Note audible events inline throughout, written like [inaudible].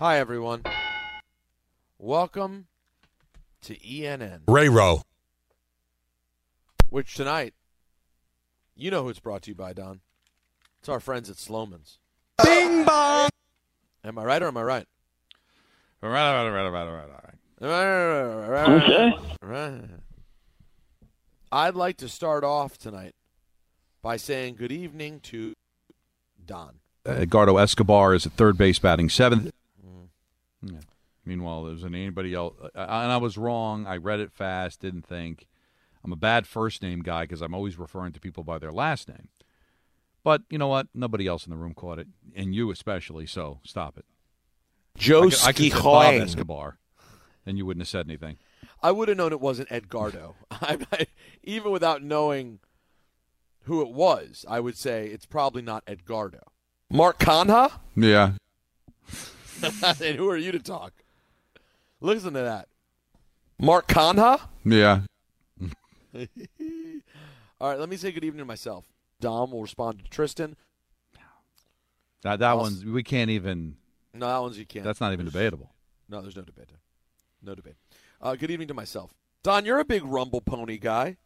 Hi, everyone. Welcome to ENN, Ray Rowe. which tonight, you know who it's brought to you by, Don. It's our friends at Slomin's. Bing bong. Am I right or am I right? All right, all right, all right, all right, all right. Okay. Right. I'd like to start off tonight by saying good evening to Don. Uh, Edgardo Escobar is at third base, batting seventh. Yeah. Meanwhile, there wasn't anybody else, and I was wrong. I read it fast, didn't think. I'm a bad first name guy because I'm always referring to people by their last name. But you know what? Nobody else in the room caught it, and you especially. So stop it. Joe I could, I could Bob Escobar, and you wouldn't have said anything. I would have known it wasn't Edgardo. [laughs] I, I, even without knowing who it was, I would say it's probably not Edgardo. Mark Canha? Yeah. [laughs] and who are you to talk? Listen to that. Mark Canha? Yeah. [laughs] All right, let me say good evening to myself. Dom will respond to Tristan. That that I'll- one's we can't even. No, that one's you can't. That's not even debatable. No, there's no debate. No debate. Uh, good evening to myself. Don, you're a big Rumble Pony guy.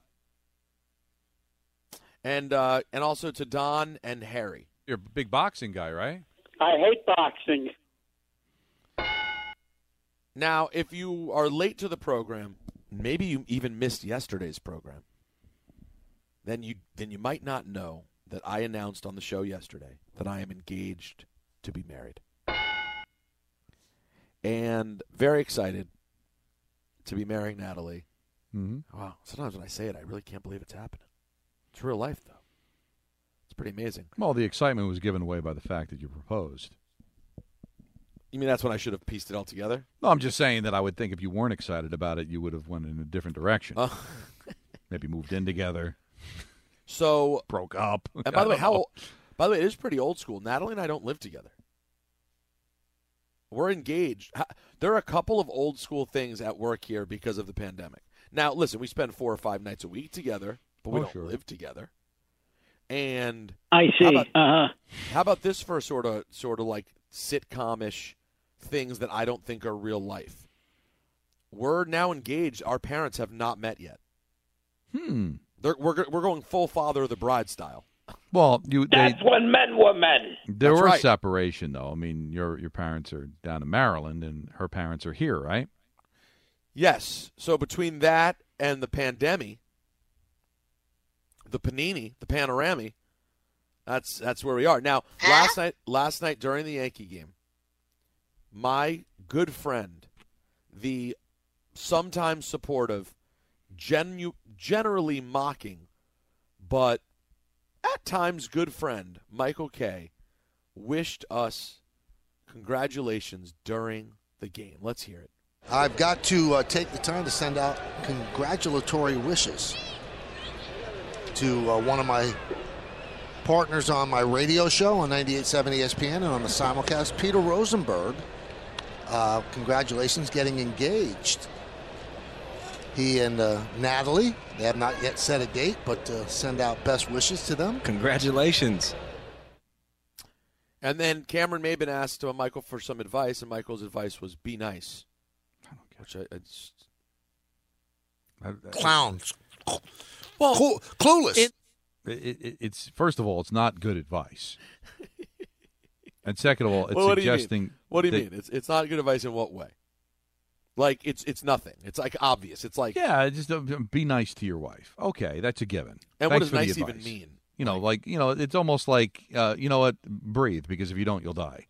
And uh, and also to Don and Harry. You're a big boxing guy, right? I hate boxing. Now, if you are late to the program, maybe you even missed yesterday's program, then you then you might not know that I announced on the show yesterday that I am engaged to be married. And very excited to be marrying Natalie. Mm-hmm. Wow. Sometimes when I say it, I really can't believe it's happening. It's real life, though. It's pretty amazing. Well, the excitement was given away by the fact that you proposed. You mean that's when I should have pieced it all together? No, I'm just saying that I would think if you weren't excited about it, you would have went in a different direction. Oh. [laughs] Maybe moved in together, So, broke up. and by the way, don't how? old- [laughs] By the way, it is pretty old school. Natalie and I don't live together. We're engaged. There are a couple of old school things at work here because of the pandemic. Now, listen, we spend four or five nights a week together, but we Oh, don't sure. live together. And I How see. about- Uh huh. How about this for a sort of sort of like sitcom-ish things that I don't think are real life? We're now engaged. Our parents have not met yet. Hmm. They're, we're we're going full father of the bride style. Well, you they, That's when men were men. there That's were right. separation though. I mean, your your parents are down in Maryland, and her parents are here, right? Yes. So between that and the pandemic, the panini, the panorami, that's that's where we are now. Last night, last night during the Yankee game, my good friend, the sometimes supportive, genu- generally mocking, but at times good friend Michael Kay, wished us congratulations during the game. Let's hear it. I've got to uh, take the time to send out congratulatory wishes to uh, one of my partners on my radio show on 98.7 ESPN and on the simulcast, Peter Rosenberg. Uh, congratulations getting engaged. He and uh, Natalie, they have not yet set a date, but uh, send out best wishes to them. Congratulations. And then Cameron Maybin asked uh, Michael for some advice, and Michael's advice was be nice. I don't care. Which I, it's, Clowns. well, Clu- clueless. it- It, it, it's first of all, it's not good advice. And second of all, it's Well, what do you mean? suggesting. What do you that- mean? It's it's not good advice in what way? Like it's it's nothing. It's like obvious. It's like Yeah, just uh, be nice to your wife. Okay, that's a given. And what does nice even mean? You know, like you know, it's almost like uh, you know what, breathe because if you don't, you'll die.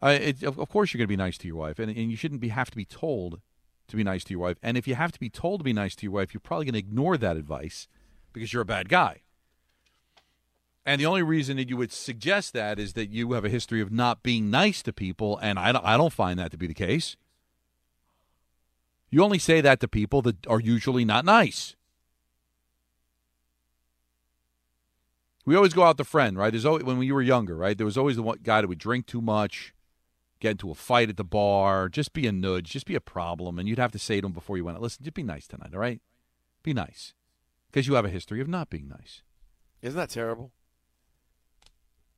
I, it, of, of course, you're going to be nice to your wife, and, and you shouldn't be have to be told to be nice to your wife. And if you have to be told to be nice to your wife, you're probably going to ignore that advice because you're a bad guy. And the only reason that you would suggest that is that you have a history of not being nice to people, and I don't, I don't find that to be the case. You only say that to people that are usually not nice. We always go out the friend, right? There's always when we were younger, right? There was always the one guy that would drink too much, get into a fight at the bar, just be a nudge, just be a problem, and you'd have to say to him before you went, "Listen, just be nice tonight, all right? Be nice," because you have a history of not being nice. Isn't that terrible?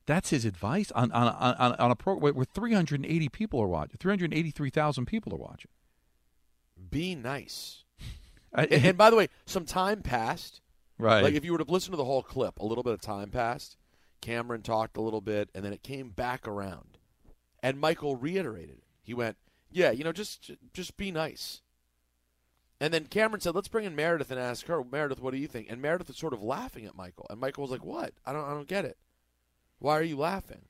That's his advice on on on, on a program where 380 people are watching, 383,000 people are watching. Be nice. [laughs] And, and by the way, some time passed. Right. Like if you were to listen to the whole clip, a little bit of time passed. Cameron talked a little bit, and then it came back around, and Michael reiterated it. He went, "Yeah, you know, just just be nice." And then Cameron said, "Let's bring in Meredith and ask her, Meredith, what do you think?" And Meredith was sort of laughing at Michael, and Michael was like, "What? I don't, I don't get it. Why are you laughing?"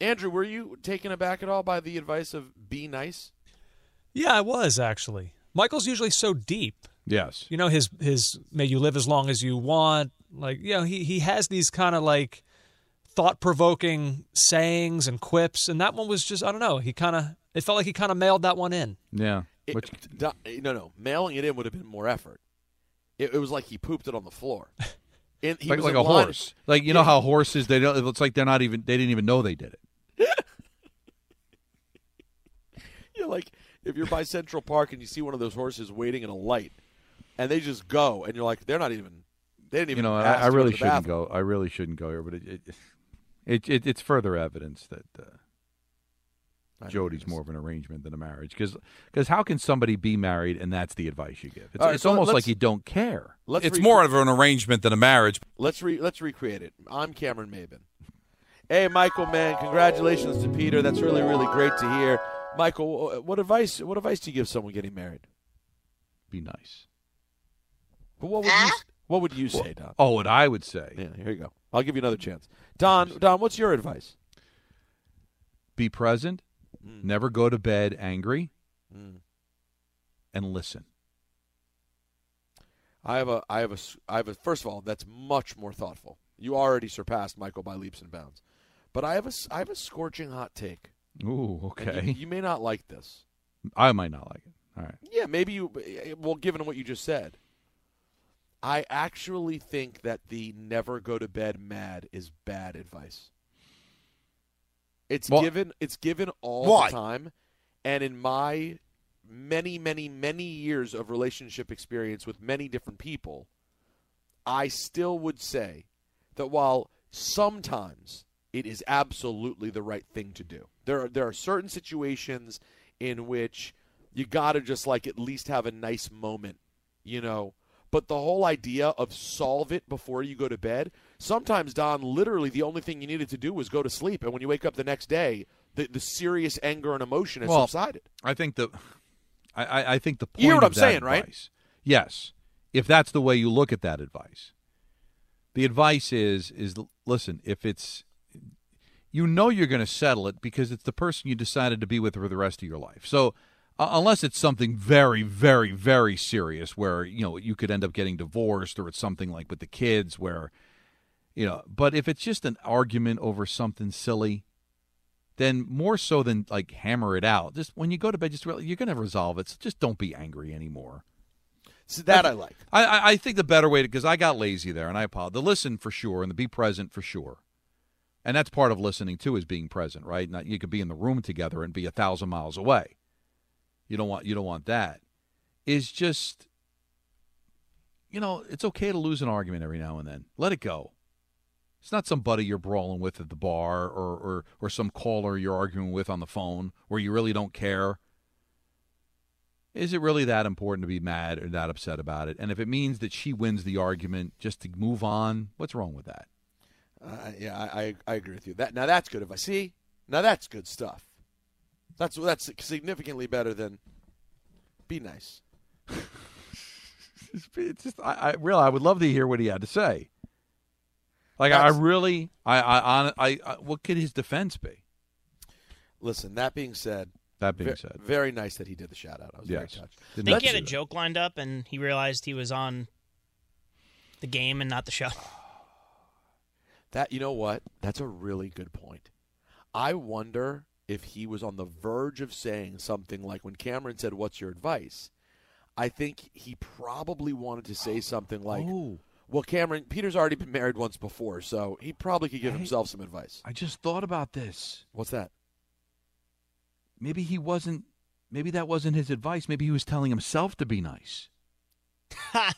Andrew, were you taken aback at all by the advice of be nice? Yeah, I was actually. Michael's usually so deep. Yes. You know his his may you live as long as you want. Like you know he he has these kind of like thought provoking sayings and quips, and that one was just I don't know. He kind of it felt like he kind of mailed that one in. Yeah. It, do- no, no, mailing it in would have been more effort. It, it was like he pooped it on the floor. [laughs] He like was like a horse. Like you Yeah. know how horses they don't. It's like they're not even. They didn't even know they did it. [laughs] you're like if you're by Central Park and you see one of those horses waiting in a light, and they just go, and you're like, they're not even. They didn't even. You know, I, I really shouldn't bathroom. go. I really shouldn't go here, but it, it, it, it it's further evidence that uh, Jodi's more of an arrangement than a marriage. Because how can somebody be married and that's the advice you give? It's, All right, it's so almost like you don't care. Let's it's re- more of an arrangement than a marriage. Let's re let's recreate it. I'm Cameron Maybin. Hey, Michael, man, congratulations to Peter. That's really really great to hear. Michael, what advice what advice do you give someone getting married? Be nice. But what would you what would you say, Don? Oh, what I would say. Yeah, here you go. I'll give you another chance. Don, Don, what's your advice? Be present. Never go to bed angry. Mm. And listen. I have a, I have a, I have a. First of all, that's much more thoughtful. You already surpassed Michael by leaps and bounds, but I have a, I have a scorching hot take. Ooh, okay. You, you may not like this. I might not like it. All right. Yeah, maybe you. Well, given what you just said, I actually think that the never go to bed mad is bad advice. It's Well- given. It's given all Why? the time, and in my many, many, many years of relationship experience with many different people, I still would say that while sometimes it is absolutely the right thing to do, there are there are certain situations in which you got to just like at least have a nice moment, you know. But the whole idea of solve it before you go to bed, sometimes Don, literally the only thing you needed to do was go to sleep, and when you wake up the next day, the, the serious anger and emotion has Well, subsided. I think the, I, I, think the point You hear what of I'm that saying, right? Yes, if that's the way you look at that advice, the advice is is listen. If it's, you know, you're going to settle it because it's the person you decided to be with for the rest of your life. So. Uh, unless it's something very, very, very serious, where you know you could end up getting divorced, or it's something like with the kids, where you know. But if it's just an argument over something silly, then more so than like hammer it out, just when you go to bed, just real you're going to resolve it. So just don't be angry anymore. So that I like. I, I, I think the better way to because I got lazy there, and I apologize. The listen for sure, and the be present for sure, and that's part of listening too is being present, right? Not you could be in the room together and be a thousand miles away. You don't want you don't want that. Is just you know it's okay to lose an argument every now and then. Let it go. It's not somebody you're brawling with at the bar or, or, or some caller you're arguing with on the phone where you really don't care. Is it really that important to be mad or that upset about it? And if it means that she wins the argument just to move on, what's wrong with that? Uh, yeah, I, I I agree with you. That now that's good advice. See, now that's good stuff. That's that's significantly better than be nice. [laughs] It's, just, I, I really, I would love to hear what he had to say. Like, I That's- really, I, I, I, I, I, what could his defense be? Listen, that being said, That being ve- said. very nice that he did the shout out. I was very Yes. touched. I Didn't think have he had a that. joke lined up, and he realized he was on the game and not the show. [sighs] That you know what? That's a really good point. I wonder if he was on the verge of saying something like when Cameron said, "What's your advice?" I think he probably wanted to say something like, Oh. "Well, Cameron, Peter's already been married once before, so he probably could give Hey. himself some advice." I just thought about this. What's that? Maybe he wasn't. Maybe that wasn't his advice. Maybe he was telling himself to be nice. [laughs]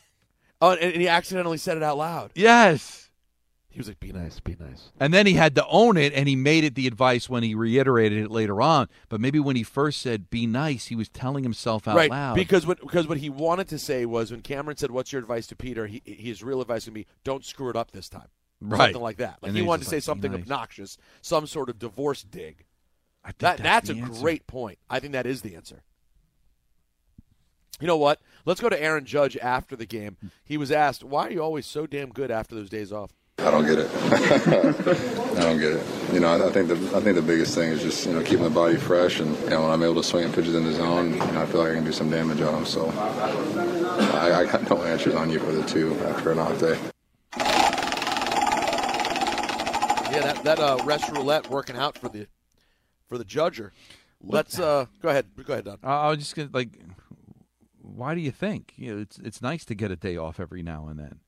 Oh, and, and he accidentally said it out loud. Yes. He was like, "Be nice, be nice." And then he had to own it, and he made it the advice when he reiterated it later on. But maybe when he first said "be nice," he was telling himself out right, loud. because what because what he wanted to say was when Cameron said, "What's your advice to Peter?" He, his real advice would be, "Don't screw it up this time." Right. Something like that. Like And he wanted to say like, something nice." obnoxious, some sort of divorce dig. I think That that's, that's a answer. great point. I think that is the answer. You know what? Let's go to Aaron Judge after the game. He was asked, "Why are you always so damn good after those days off?" I don't get it. [laughs] I don't get it. You know, I, I think the I think the biggest thing is just you know keeping the body fresh, and you know when I'm able to swing pitches in the zone, you know I feel like I can do some damage on them. So I, I got no answers on you for the two after an off day. Yeah, that that uh, rest roulette working out for the for the judger. Let's uh, go ahead. Go ahead, Don. I I was just gonna like. Why do you think? You know, it's it's nice to get a day off every now and then.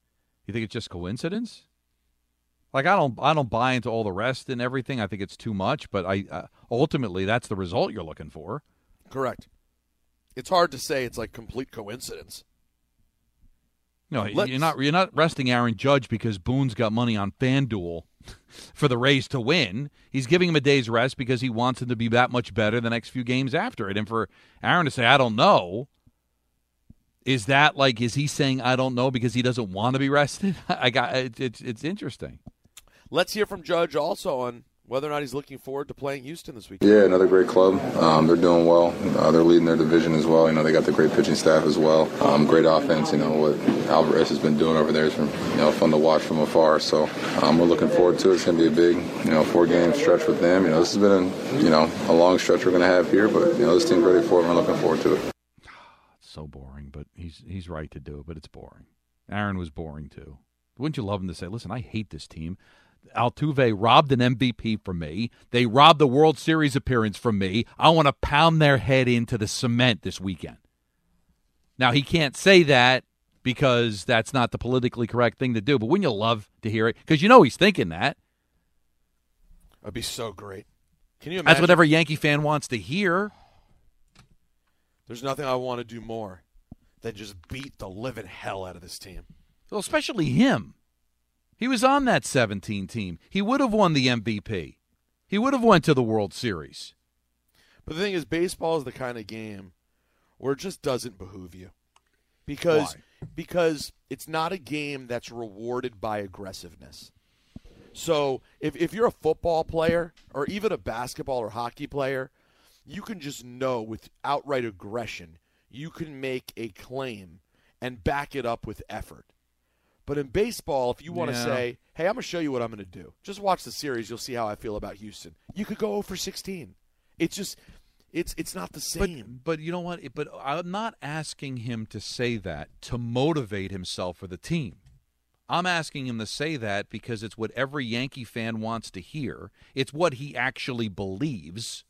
You think it's just coincidence? Like I don't I don't buy into all the rest and everything. I think it's too much. But I uh, ultimately that's the result you're looking for. Correct. It's hard to say it's like complete coincidence. No, Let's- you're not you're not resting Aaron Judge because Boone's got money on FanDuel [laughs] for the Rays to win. He's giving him a day's rest because he wants him to be that much better the next few games after it. And for Aaron to say I don't know, is that like is he saying I don't know because he doesn't want to be rested? [laughs] I got it, it's it's interesting. Let's hear from Judge also on whether or not he's looking forward to playing Houston this weekend. Yeah, another great club. Um, they're doing well. Uh, they're leading their division as well. You know, they got the great pitching staff as well. Um, great offense. You know what Alvarez has been doing over there has been you know fun to watch from afar. So um, we're looking forward to it. It's going to be a big you know four game stretch with them. You know, this has been a, you know a long stretch we're going to have here, but you know this team's ready for it. and We're looking forward to it. It's so boring, but he's he's right to do it, but it's boring. Aaron was boring too. Wouldn't you love him to say, "Listen, I hate this team. Altuve robbed an MVP from me. They robbed the World Series appearance from me. I want to pound their head into the cement this weekend." Now he can't say that because that's not the politically correct thing to do. But wouldn't you love to hear it? Because you know he's thinking that. That'd be so great. Can you imagine? That's what every Yankee fan wants to hear. There's nothing I want to do more than just beat the living hell out of this team. Well, especially him. He was on that 17 team. He would have won the MVP. He would have went to the World Series. But the thing is, baseball is the kind of game where it just doesn't behoove you because because it's not a game that's rewarded by aggressiveness. So if if you're a football player or even a basketball or hockey player, you can just know with outright aggression you can make a claim and back it up with effort. But in baseball, if you want to Yeah. say, "Hey, I'm going to show you what I'm going to do," just watch the series. You'll see how I feel about Houston. You could go 0 for 16. It's just, it's it's not the same. But but you know what? But I'm not asking him to say that to motivate himself for the team. I'm asking him to say that because it's what every Yankee fan wants to hear. It's what he actually believes.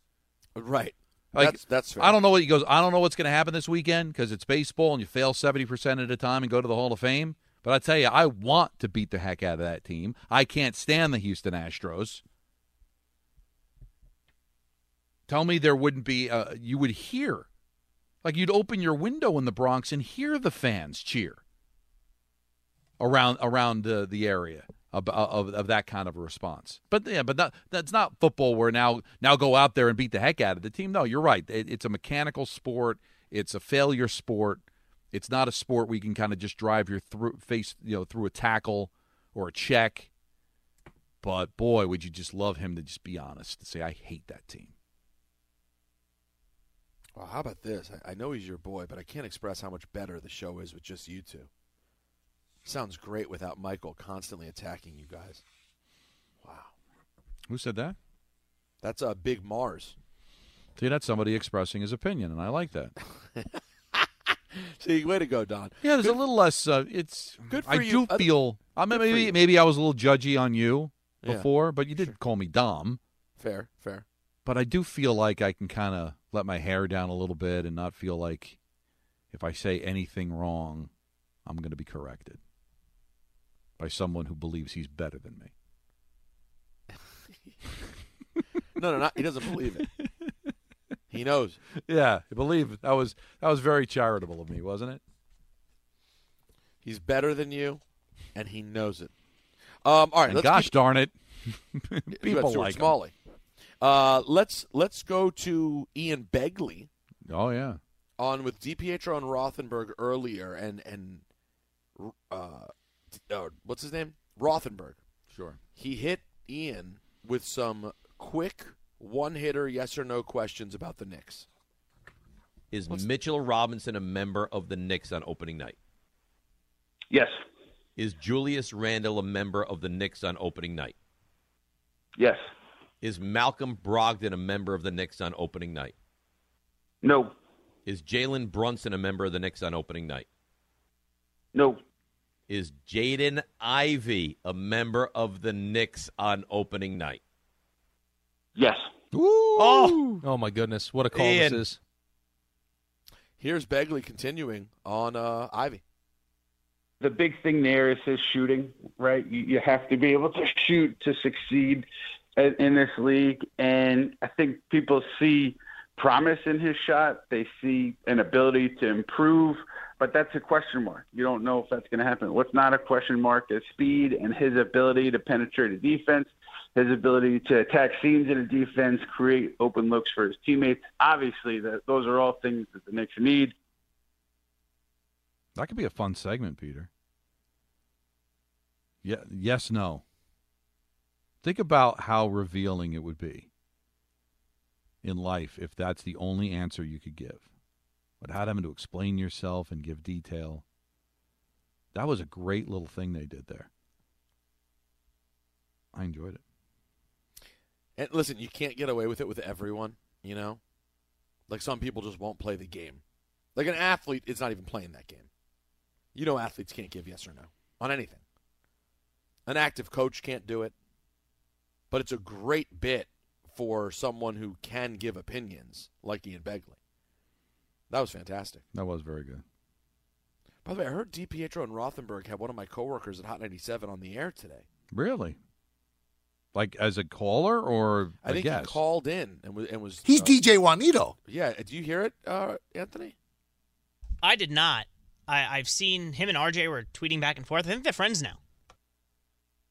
Right. Like, That's- that's fair. I don't know what he goes. I don't know what's going to happen this weekend because it's baseball and you fail seventy percent of the time and go to the Hall of Fame. But I tell you, I want to beat the heck out of that team. I can't stand the Houston Astros. Tell me there wouldn't be. Uh, you would hear, like you'd open your window in the Bronx and hear the fans cheer around around uh, the area of, of of that kind of a response. But yeah, but that, that's not football. Where now now go out there and beat the heck out of the team. No, you're right. It, it's a mechanical sport. It's a failure sport. It's not a sport where you can kind of just drive your through face you know through a tackle or a check. But boy, would you just love him to just be honest and say, I hate that team. Well, how about this? I, I know he's your boy, but I can't express how much better the show is with just you two. Sounds great without Michael constantly attacking you guys. Wow. Who said that? That's a uh, Big Mars. See, that's somebody expressing his opinion, and I like that. [laughs] See, way to go, Don. Yeah, there's Good- a little less. Uh, it's Good for I you. do feel. I mean, maybe maybe I was a little judgy on you Yeah. before, but you did call me Dom. Fair, fair. But I do feel like I can kind of let my hair down a little bit and not feel like if I say anything wrong, I'm going to be corrected by someone who believes he's better than me. [laughs] No, no, not, he doesn't believe it. [laughs] He knows. [laughs] Yeah, I believe that was that was very charitable of me, wasn't it? He's better than you, and he knows it. Um, all right, gosh keep- darn it, [laughs] people like. Smalley. Uh, let's let's go to Ian Begley Oh yeah, on with DiPietro and Rothenberg earlier, and and uh, uh, what's his name? Rothenberg. Sure. He hit Ian with some quick one hitter yes or no questions about the Knicks. Is Mitchell Robinson a member of the Knicks on opening night? Yes. Is Julius Randle a member of the Knicks on opening night? Yes. Is Malcolm Brogdon a member of the Knicks on opening night? No. Is Jalen Brunson a member of the Knicks on opening night? No. Is Jaden Ivey a member of the Knicks on opening night? Yes. Oh, oh my goodness! What a call Ian. this is. Here's Begley continuing on uh, Ivey. The big thing there is his shooting, right? You, you have to be able to shoot to succeed in, in this league, and I think people see promise in his shot. They see an ability to improve, but that's a question mark. You don't know if that's going to happen. What's not a question mark is speed and his ability to penetrate a defense, his ability to attack seams in a defense, create open looks for his teammates. Obviously, that those are all things that the Knicks need. that could be a fun segment, Peter. Yeah, yes, no. Think about how revealing it would be in life if that's the only answer you could give. Without having to explain yourself and give detail. That was a great little thing they did there. I enjoyed it. And listen, you can't get away with it with everyone, you know? Like some people just won't play the game. Like an athlete is not even playing that game. You know athletes can't give yes or no on anything. An active coach can't do it. But it's a great bit for someone who can give opinions like Ian Begley. That was fantastic. That was very good. By the way, I heard DiPietro and Rothenberg had one of my coworkers at Hot 97 on the air today. Really? Like as a caller or I a think guest? he called in and was, and was He's uh, DJ Juanito. Yeah, do you hear it, uh, Anthony? I did not. I, I've seen him and RJ were tweeting back and forth. I think they're friends now.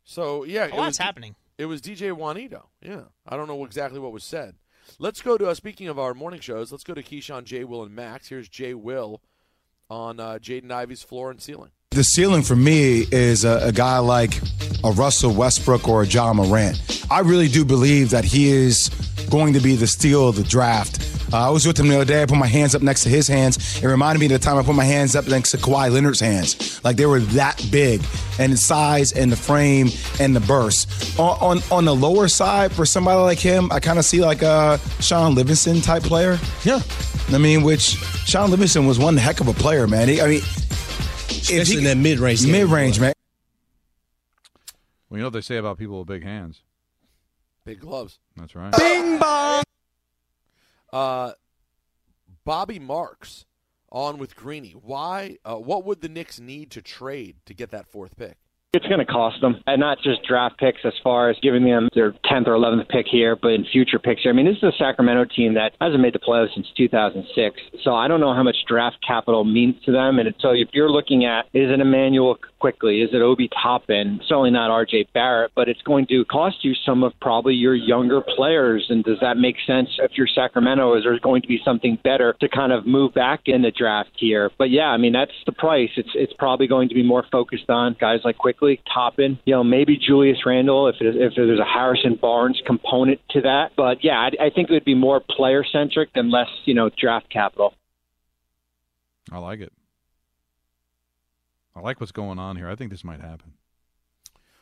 So yeah, A it lot's was, happening. It was DJ Juanito. Yeah, I don't know exactly what was said. Let's go to uh, speaking of our morning shows. Let's go to Keyshawn, Jay, Will, and Max. Here's Jay Will on uh, Jaden Ivey's floor and ceiling. The ceiling for me is a, a guy like a Russell Westbrook or a Ja Morant. I really do believe that he is going to be the steal of the draft. Uh, I was with him the other day. I put my hands up next to his hands. It reminded me of the time I put my hands up next to Kawhi Leonard's hands. Like they were that big, and the size and the frame and the burst. On on, on the lower side, for somebody like him, I kind of see like a Shaun Livingston type player. Yeah, I mean, which Shaun Livingston was one heck of a player, man. He, I mean, Especially in that mid-range mid range, man. Well, you know what they say about people with big hands. Big gloves. That's right. Bing bong. Uh, Bobby Marks on with Greeny. Why? Uh, what would the Knicks need to trade to get that fourth pick? It's going to cost them, and not just draft picks as far as giving them their 10th or 11th pick here, but in future picks here. I mean, this is a Sacramento team that hasn't made the playoffs since 2006, so I don't know how much draft capital means to them. And so if you're looking at, is an Immanuel Quickley? Is it Obi Toppin? Certainly not RJ Barrett, but it's going to cost you some of probably your younger players. And does that make sense if you're Sacramento? Is there going to be something better to kind of move back in the draft here? But yeah, I mean, that's the price. It's, it's probably going to be more focused on guys like Quickley, Toppin, you know, maybe Julius Randle if, if there's a Harrison Barnes component to that. But yeah, I, I think it would be more player centric than less, you know, draft capital. I like it. I like what's going on here. I think this might happen.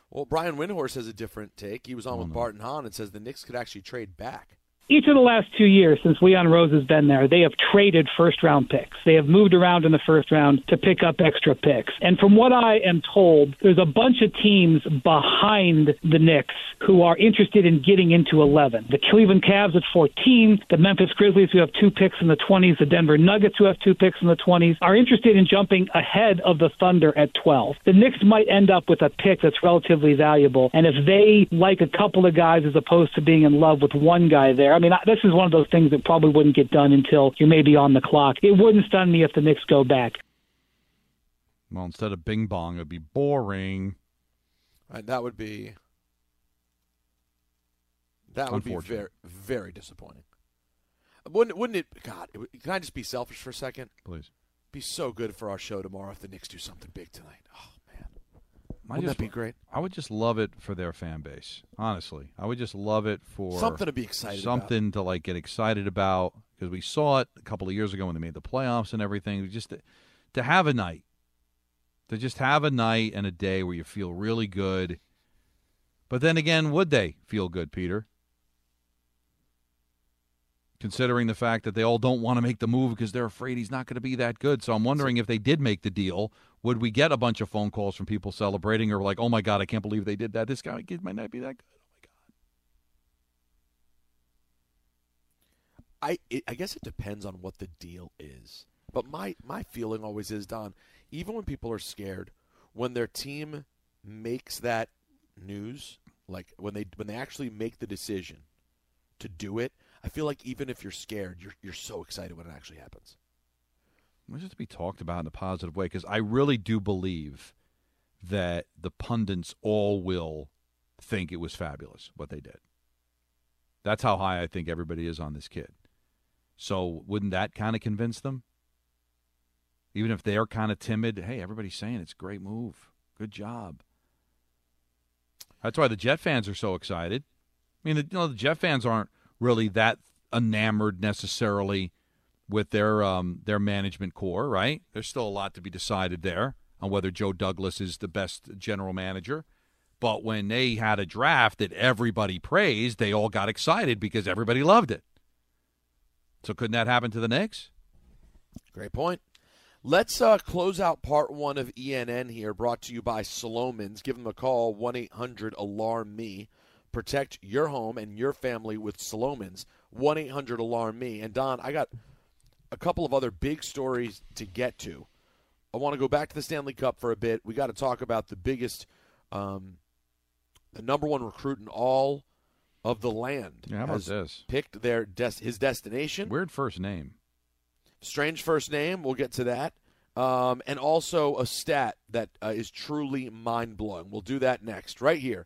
Well, Brian Windhorst has a different take. He was on oh, with Bart and Hahn and says the Knicks could actually trade back. Each of the last two years since Leon Rose has been there, they have traded first round picks. They have moved around in the first round to pick up extra picks. And from what I am told, there's a bunch of teams behind the Knicks who are interested in getting into 11. The Cleveland Cavs at 14, the Memphis Grizzlies who have two picks in the 20s, the Denver Nuggets who have two picks in the 20s are interested in jumping ahead of the Thunder at 12. The Knicks might end up with a pick that's relatively valuable. And if they like a couple of guys as opposed to being in love with one guy there, I mean, this is one of those things that probably wouldn't get done until you may be on the clock. It wouldn't stun me if the Knicks go back. Well, instead of bing bong, it'd be boring. Right, that would be that would be very very disappointing. Wouldn't wouldn't it? God, it, can I just be selfish for a second? Please. Be so good for our show tomorrow if the Knicks do something big tonight. Oh man, I wouldn't just- that be great? I would just love it for their fan base. Honestly, I would just love it for Something to be excited about. something to like get excited about because we saw it a couple of years ago when they made the playoffs and everything. Just to, to have a night, to just have a night and a day where you feel really good. But then again, would they feel good, Peter? Considering the fact that they all don't want to make the move because they're afraid he's not going to be that good. So I'm wondering if they did make the deal, would we get a bunch of phone calls from people celebrating or like, oh my God, I can't believe they did that. This guy might not be that good. Oh my God. I it, I guess it depends on what the deal is. But my my feeling always is, Don, even when people are scared, when their team makes that news, like when they when they actually make the decision to do it, I feel like even if you're scared, you're you're so excited when it actually happens. It's just to be talked about in a positive way because I really do believe that the pundits all will think it was fabulous what they did. That's how high I think everybody is on this kid. So wouldn't that kind of convince them? Even if they're kind of timid, hey, everybody's saying it's a great move. Good job. That's why the Jet fans are so excited. I mean, the, you know, the Jet fans aren't really that enamored necessarily with their um, their management core, right? There's still a lot to be decided there on whether Joe Douglas is the best general manager. But when they had a draft that everybody praised, they all got excited because everybody loved it. So couldn't that happen to the Knicks? Great point. Let's uh, close out part one of ENN here, brought to you by Slomin's. Give them a call, 1 800 Alarm Me. Protect your home and your family with Slomin's, 1 800 Alarm Me. And Don, I got a couple of other big stories to get to. I want to go back to the Stanley Cup for a bit. We got to talk about the biggest, um, the number one recruit in all of the land. Yeah, how about this? Picked their des- his destination. Weird first name. Strange first name. We'll get to that. Um, and also a stat that uh, is truly mind blowing. We'll do that next, right here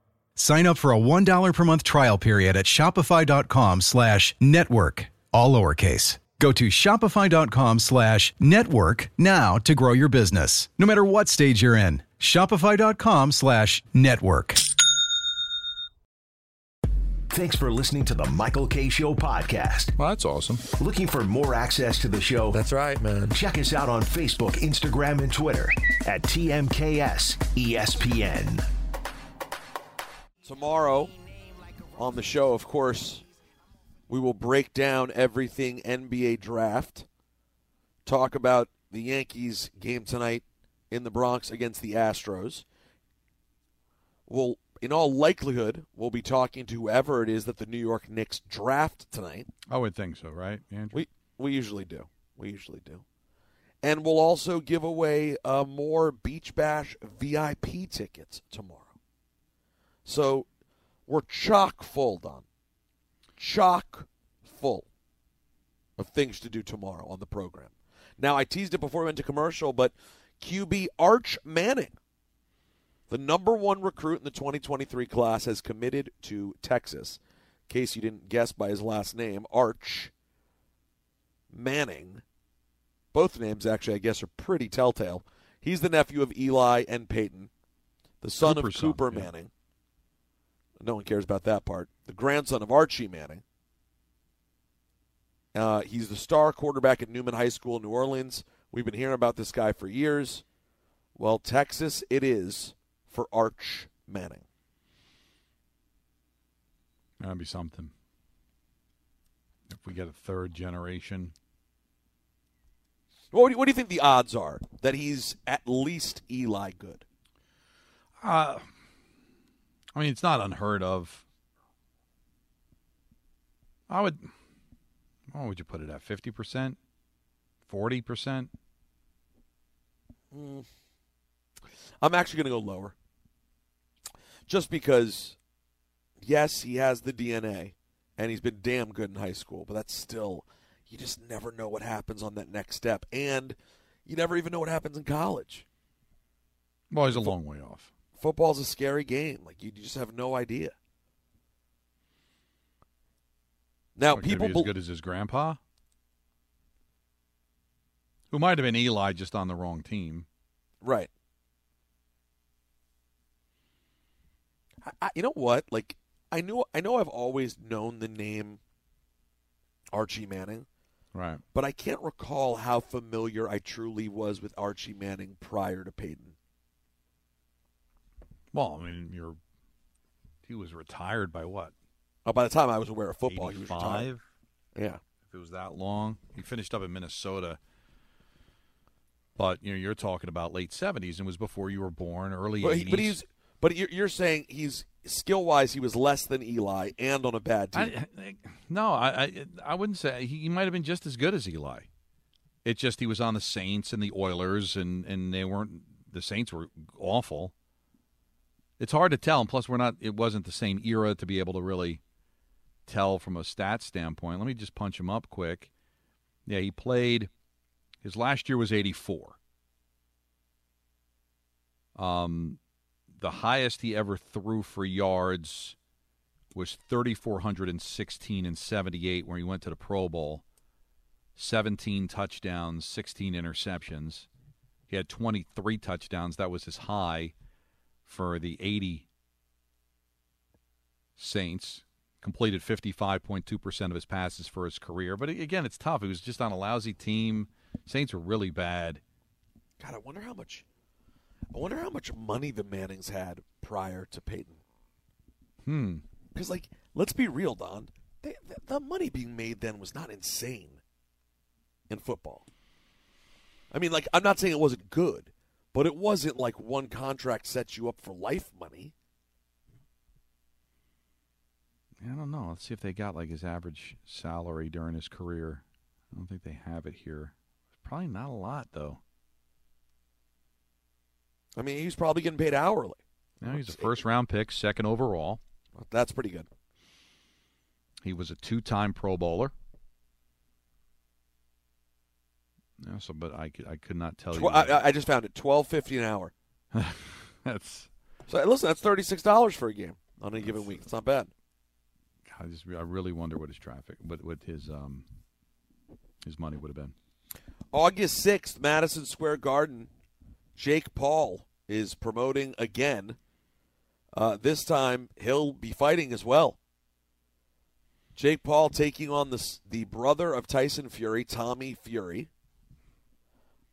Sign up for a $1 per month trial period at shopify.com slash network, all lowercase. Go to shopify.com slash network now to grow your business, no matter what stage you're in. Shopify.com slash network. Thanks for listening to the Michael Kay Show podcast. Well, that's awesome. Looking for more access to the show? That's right, man. Check us out on Facebook, Instagram, and Twitter at TMKS ESPN. Tomorrow on the show, of course, we will break down everything NBA draft, talk about the Yankees game tonight in the Bronx against the Astros. We'll in all likelihood, we'll be talking to whoever it is that the New York Knicks draft tonight. I would think so, right, Andrew? We we usually do. We usually do. And we'll also give away uh, more Beach Bash VIP tickets tomorrow. So we're chock full, Don. Chock full of things to do tomorrow on the program. Now, I teased it before we went to commercial, but QB Arch Manning, the number one recruit in the 2023 class, has committed to Texas. In case you didn't guess by his last name, Arch Manning. Both names, actually, I guess, are pretty telltale. He's the nephew of Eli and Peyton, the son Cooper's of son, Cooper yeah. Manning. No one cares about that part. The grandson of Archie Manning. Uh, he's the star quarterback at Newman High School in New Orleans. We've been hearing about this guy for years. Well, Texas it is for Arch Manning. That'd be something. If we get a third generation. What do, you, what do you think the odds are that he's at least Eli good? Uh, I mean, it's not unheard of. I would. What would you put it at? Fifty percent, forty percent. Mm. I'm actually going to go lower. Just because, yes, he has the DNA, and he's been damn good in high school, but that's still, you just never know what happens on that next step. And you never even know what happens in college. Well, he's a long way off. Football's a scary game. Like, you just have no idea. Now, people. be as good as his grandpa, who might have been Eli, just on the wrong team. Right. I, I, you know what? Like I knew I know I've always known the name Archie Manning, Right. but I can't recall how familiar I truly was with Archie Manning prior to Peyton. Well, I mean, you're. He was retired by what? Uh, by the time I was aware of football, he was retired. 85? Yeah. If it was that long, he finished up in Minnesota. But you know, you're talking about late '70s, and was before you were born, early But, he, '80s. but he's but you're, you're saying he's skill wise he was less than Eli and on a bad team. I, I, no, I, I I wouldn't say he, he might have been just as good as Eli. It's just he was on the Saints and the Oilers, and and they weren't. The Saints were awful. It's hard to tell, and plus we're not. It wasn't the same era to be able to really tell from a stats standpoint. Let me just punch him up quick. Yeah, he played. His last year was 84. Um, the highest he ever threw for yards was 3,416 and 78 where he went to the Pro Bowl. 17 touchdowns, 16 interceptions. He had 23 touchdowns. That was his high for the 80 Saints. Completed 55.2% of his passes for his career. But again, it's tough. He was just on a lousy team. Saints were really bad. God, I wonder how much. I wonder how much money the Mannings had prior to Peyton. Hmm. Because, like, let's be real, Don. They, the, the money being made then was not insane in football. I mean, like, I'm not saying it wasn't good, but it wasn't like one contract sets you up for life money. I don't know. Let's see if they got like his average salary during his career. I don't think they have it here. Probably not a lot though. I mean, he's probably getting paid hourly. Now he's a first round pick, second overall. That's pretty good. He was a two time Pro Bowler. Yeah, so, but I could, I could not tell Tw- you. I, I just found it twelve fifty an hour. [laughs] that's so. Listen, that's thirty six dollars for a game on any given week. It's not bad. I just I really wonder what his traffic, what what his um his money would have been. August sixth, Madison Square Garden. Jake Paul is promoting again. Uh, this time he'll be fighting as well. Jake Paul taking on the the brother of Tyson Fury, Tommy Fury.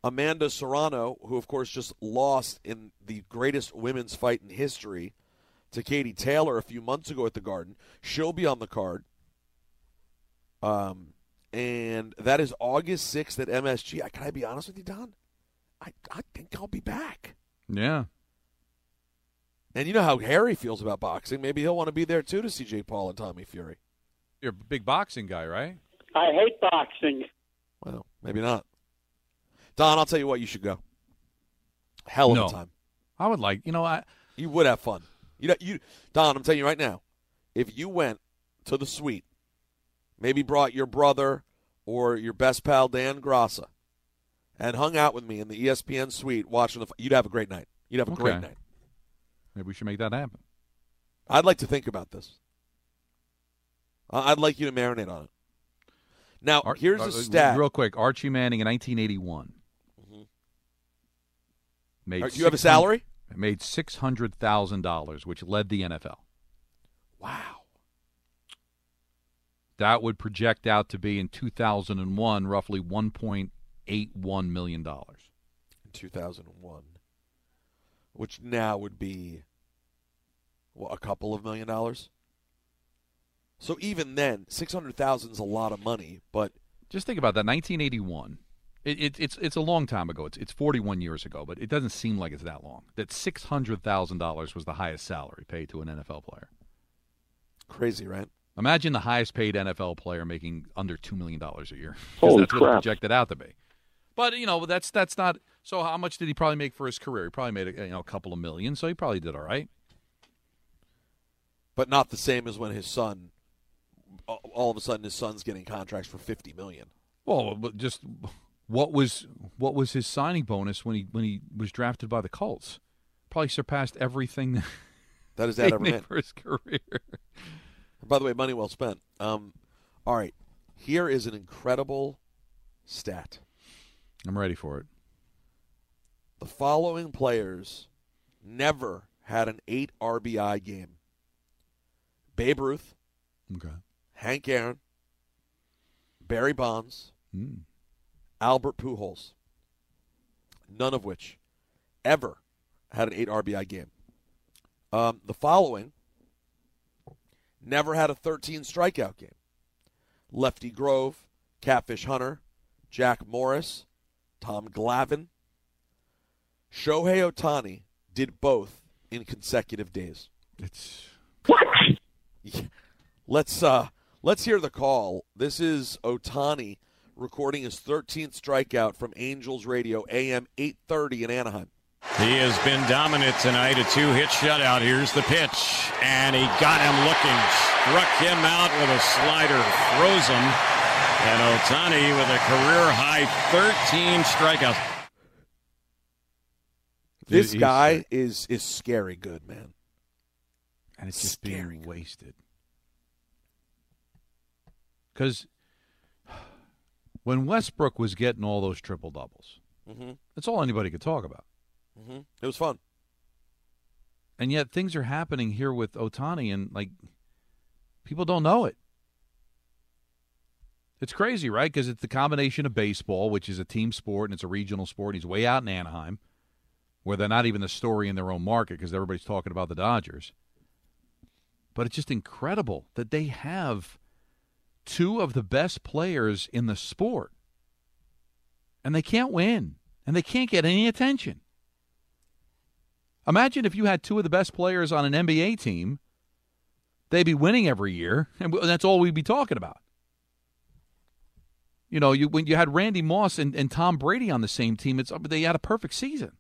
Amanda Serrano, who of course just lost in the greatest women's fight in history to Katie Taylor a few months ago at the Garden. She'll be on the card. Um, and that is August 6th at MSG. I- Can I be honest with you, Don? I, I think I'll be back. Yeah. And you know how Harry feels about boxing. Maybe he'll want to be there too to see Jake Paul and Tommy Fury. You're a big boxing guy, right? I hate boxing. Well, maybe not. Don, I'll tell you what, you should go. Hell of No. a time. I would like, you know, I You would have fun. You know, you Don, I'm telling you right now, if you went to the suite, maybe brought your brother or your best pal Dan Grassa, and hung out with me in the ESPN suite watching the, you'd have a great night. You'd have a great night. maybe we should make that happen. I'd like to think about this. I'd like you to marinate on it. Now, Ar- here's uh, a stat. Real quick, Archie Manning in 1981 made. Are- you have a salary? Made six hundred thousand dollars, which led the NFL. Wow. That would project out to be in 2001 roughly 1.81 million dollars. in 2001, which now would be what, a couple of million dollars. So even then, six hundred thousand is a lot of money. But Just think about that. 1981. It, it, it's it's a long time ago. It's it's 41 years ago, but it doesn't seem like it's that long. That six hundred thousand dollars was the highest salary paid to an NFL player. crazy, right? Imagine the highest paid NFL player making under two million dollars a year. [laughs] 'Cause Holy that's what it crap. projected out to be. But you know that's that's not. So how much did he probably make for his career? He probably made a, you know a couple of million. So he probably did all right. But not the same as when his son, all all of a sudden, his son's getting contracts for fifty million. Well, but just what was what was his signing bonus when he when he was drafted by the Colts? Probably surpassed everything That his [laughs] they ever made made. for his career. By the way, money well spent. Um, all right, here is an incredible stat. I'm ready for it. The following players never had an eight RBI game: Babe Ruth, Okay. Hank Aaron, Barry Bonds, Hmm. Albert Pujols. None of which ever had an eight RBI game. Um, the following never had a 13 strikeout game: Lefty Grove, Catfish Hunter, Jack Morris, Tom Glavine. Shohei Ohtani did both in consecutive days. It's what? Let's uh let's hear the call. This is Ohtani recording his 13th strikeout from Angels Radio AM 8:30 in Anaheim. He has been dominant tonight. A two hit shutout. Here's the pitch. And he got him looking. Struck him out with a slider. Throws him. And Ohtani with a career high 13 strikeouts. This He's- guy is is scary good, man. and it's just being wasted. Because when Westbrook was getting all those triple doubles, Mm-hmm. that's all anybody could talk about. Mm-hmm. It was fun. And yet things are happening here with Ohtani, and like people don't know it. It's crazy, right? Because it's the combination of baseball, which is a team sport and it's a regional sport. And he's way out in Anaheim, where they're not even the story in their own market because everybody's talking about the Dodgers. But it's just incredible that they have two of the best players in the sport, and they can't win, and they can't get any attention. Imagine if you had two of the best players on an NBA team, they'd be winning every year, and that's all we'd be talking about. You know, you when you had Randy Moss and, and Tom Brady on the same team, it's they had a perfect season.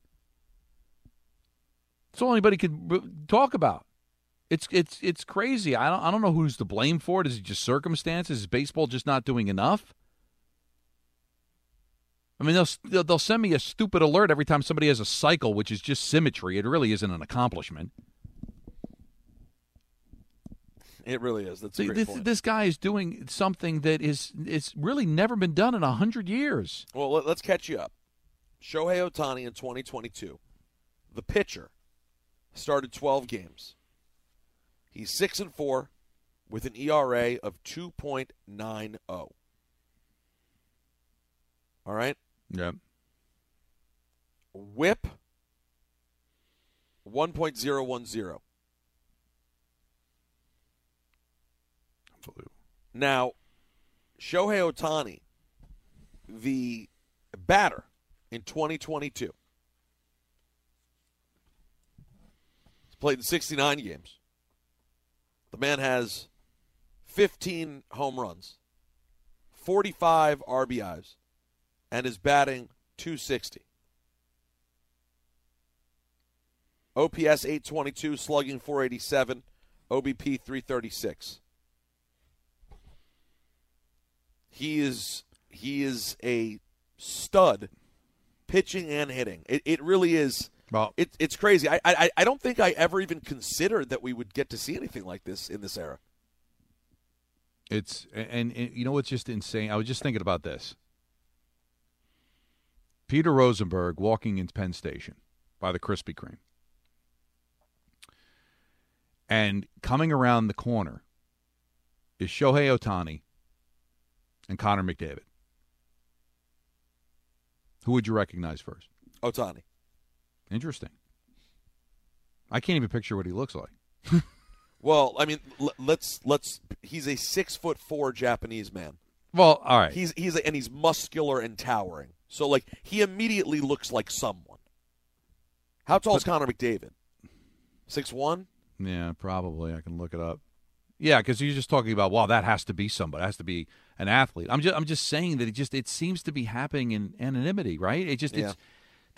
It's all anybody could talk about. It's it's it's crazy. I don't I don't know who's to blame for it. Is it just circumstances? Is baseball just not doing enough? I mean, they'll they'll send me a stupid alert every time somebody has a cycle, which is just symmetry. It really isn't an accomplishment. It really is. That's a See, great this, this guy is doing something that is it's really never been done in hundred years. Well, let, us catch you up. Shohei Ohtani in 2022, the pitcher, started 12 games. He's six and four, with an ERA of 2.90. All right. Yep. Whip 1.010. Now, Shohei Ohtani, the batter in 2022, is Played in 69 games. The man has 15 home runs, 45 RBIs, and is batting 260. OPS 822, slugging 487, OBP 336. He is he is a stud pitching and hitting. It, it really is. Well, it, it's crazy. I, I I don't think I ever even considered that we would get to see anything like this in this era. It's and, and you know what's just insane? I was just thinking about this. Peter Rosenberg walking into Penn Station by the Krispy Kreme. And coming around the corner is Shohei Ohtani and Connor McDavid. Who would you recognize first? Ohtani. Interesting. I can't even picture what he looks like. [laughs] well, I mean, l- let's let's. He's a six foot four Japanese man. Well, all right. He's he's a, and he's muscular and towering. So like he immediately looks like someone. How tall is Connor McDavid? Six one. Yeah, probably. I can look it up. Yeah, because you're just talking about, wow, that has to be somebody. It has to be an athlete. I'm just, I'm just saying that it just, it seems to be happening in anonymity, right? It just, Yeah. it's,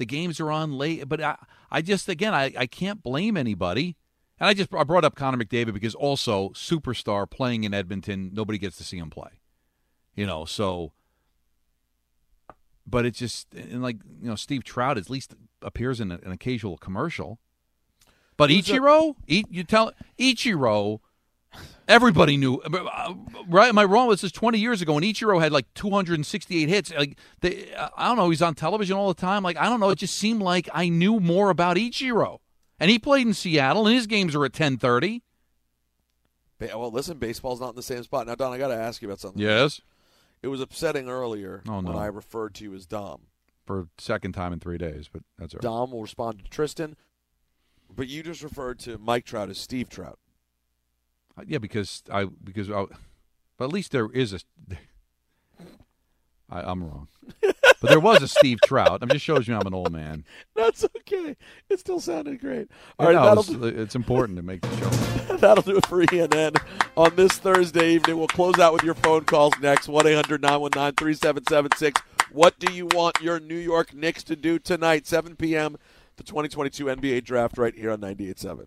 the games are on late. But I, I just, again, I, I can't blame anybody. And I just, I brought up Connor McDavid because also superstar playing in Edmonton, nobody gets to see him play. You know, so. But it's just, and like you know, Steve Trout at least appears in a, an occasional commercial. But Who's Ichiro, I, you tell Ichiro, everybody knew. uh, Right? Am I wrong? This is 20 years ago, and Ichiro had like 268 hits. Like they, I don't know. He's on television all the time. Like I don't know. It just seemed like I knew more about Ichiro, and he played in Seattle, and his games are at 10:30. Well, listen, baseball's not in the same spot now. Don, I got to ask you about something. Yes, It was upsetting earlier Oh, no. when I referred to you as Dom. for second time in three days, but that's all right. Dom will respond to Tristan, but you just referred to Mike Trout as Steve Trout. Uh, Yeah, because I because I, but at least there is a. I, I'm wrong, but there was a Steve [laughs] Trout. It just shows you I'm an old man. That's okay. It still sounded great. All right, that'll it's, do, it's important to make the show. [laughs] that'll do it for ENN on this Thursday evening. We'll close out with your phone calls next. 1 800 919 3776. What do you want your New York Knicks to do tonight, 7 p.m., the 2022 NBA draft, right here on 98.7.